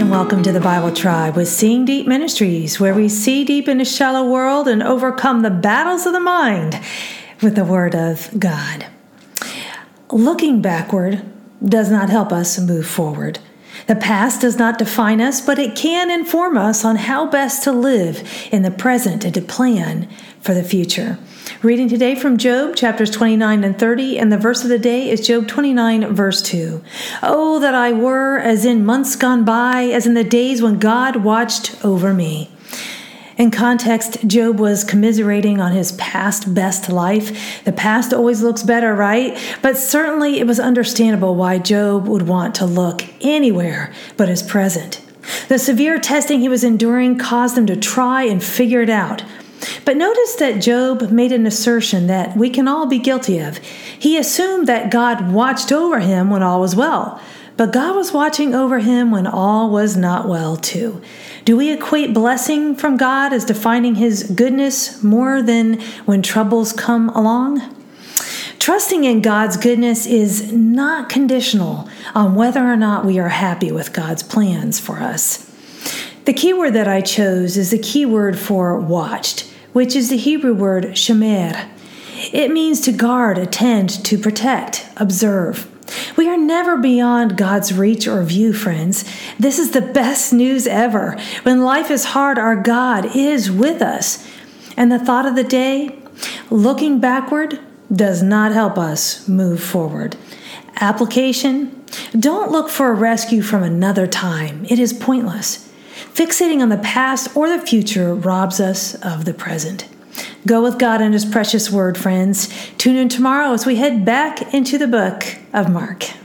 welcome to the Bible Tribe with Seeing Deep Ministries, where we see deep in a shallow world and overcome the battles of the mind with the Word of God. Looking backward does not help us move forward. The past does not define us, but it can inform us on how best to live in the present and to plan for the future. Reading today from Job chapters 29 and 30, and the verse of the day is Job 29, verse 2. Oh, that I were as in months gone by, as in the days when God watched over me. In context, Job was commiserating on his past best life. The past always looks better, right? But certainly it was understandable why Job would want to look anywhere but his present. The severe testing he was enduring caused him to try and figure it out. But notice that Job made an assertion that we can all be guilty of. He assumed that God watched over him when all was well, but God was watching over him when all was not well, too. Do we equate blessing from God as defining his goodness more than when troubles come along? Trusting in God's goodness is not conditional on whether or not we are happy with God's plans for us. The key word that I chose is the key word for watched which is the Hebrew word shemer. It means to guard, attend, to protect, observe. We are never beyond God's reach or view, friends. This is the best news ever. When life is hard, our God is with us. And the thought of the day, looking backward, does not help us move forward. Application Don't look for a rescue from another time, it is pointless. Fixating on the past or the future robs us of the present. Go with God and His precious word, friends. Tune in tomorrow as we head back into the book of Mark.